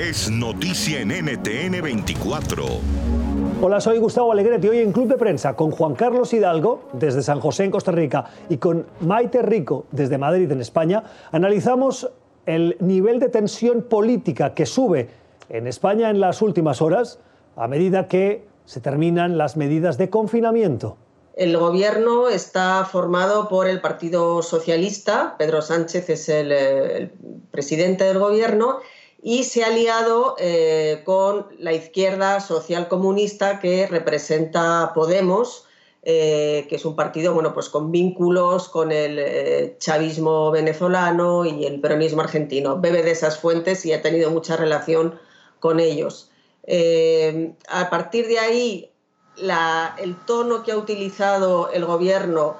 es noticia en NTN 24. Hola, soy Gustavo Alegretti, hoy en Club de Prensa con Juan Carlos Hidalgo desde San José en Costa Rica y con Maite Rico desde Madrid en España, analizamos el nivel de tensión política que sube en España en las últimas horas a medida que se terminan las medidas de confinamiento. El gobierno está formado por el Partido Socialista, Pedro Sánchez es el, presidente del gobierno, y se ha aliado eh, con la izquierda social comunista que representa Podemos, eh, que es un partido bueno, pues con vínculos con el eh, chavismo venezolano y el peronismo argentino. Bebe de esas fuentes y ha tenido mucha relación con ellos. a partir de ahí el tono que ha utilizado el gobierno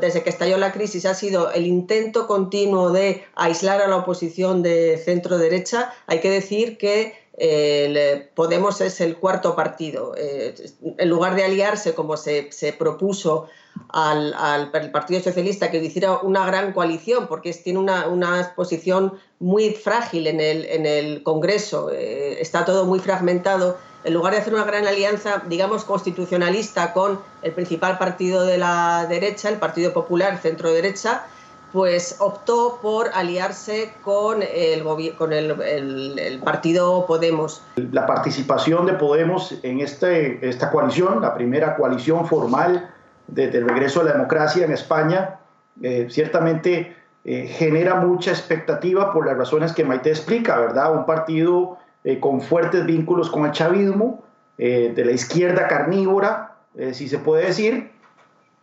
desde que estalló la crisis ha sido el intento continuo de aislar a la oposición de centro derecha. Hay que decir que eh, Podemos es el cuarto partido. Eh, en lugar de aliarse como se, propuso al, Partido Socialista que hiciera una gran coalición, porque tiene una, posición muy frágil en el, Congreso, eh, está todo muy fragmentado en lugar de hacer una gran alianza, digamos, constitucionalista con el principal partido de la derecha, el Partido Popular, centro-derecha, pues optó por aliarse con el, con el, partido Podemos. La participación de Podemos en este, esta coalición, la primera coalición formal desde el regreso a la democracia en España, eh, ciertamente eh, genera mucha expectativa por las razones que Maite explica, ¿verdad? Un partido eh, con fuertes vínculos con el chavismo, eh, de la izquierda carnívora, eh, si se puede decir,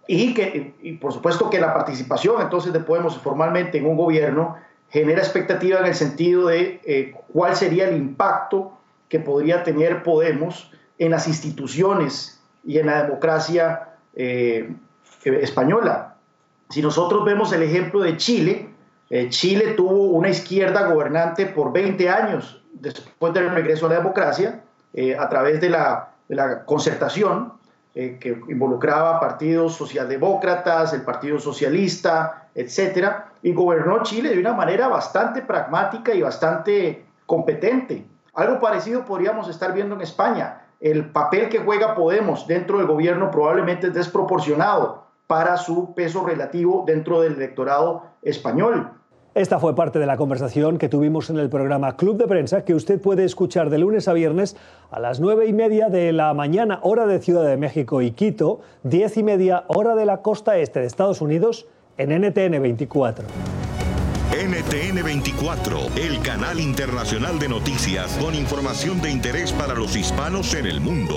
y que, y por supuesto que la participación entonces de Podemos formalmente en un gobierno genera expectativa en el sentido de cuál sería el impacto que podría tener Podemos en las instituciones y en la democracia española. Si nosotros vemos el ejemplo de Chile, Chile tuvo una izquierda gobernante por 20 años después del regreso a la democracia, eh, a través de la, concertación eh, que involucraba partidos socialdemócratas, el Partido Socialista, etcétera, y gobernó Chile de una manera bastante pragmática y bastante competente. Algo parecido podríamos estar viendo en España. El papel que juega Podemos dentro del gobierno probablemente es desproporcionado para su peso relativo dentro del electorado español. Esta fue parte de la conversación que tuvimos en el programa Club de Prensa, que usted puede escuchar de lunes a viernes a las nueve y media de la mañana, hora de Ciudad de México y Quito, diez y media, hora de la costa este de Estados Unidos, en NTN 24. NTN 24, el canal internacional de noticias con información de interés para los hispanos en el mundo.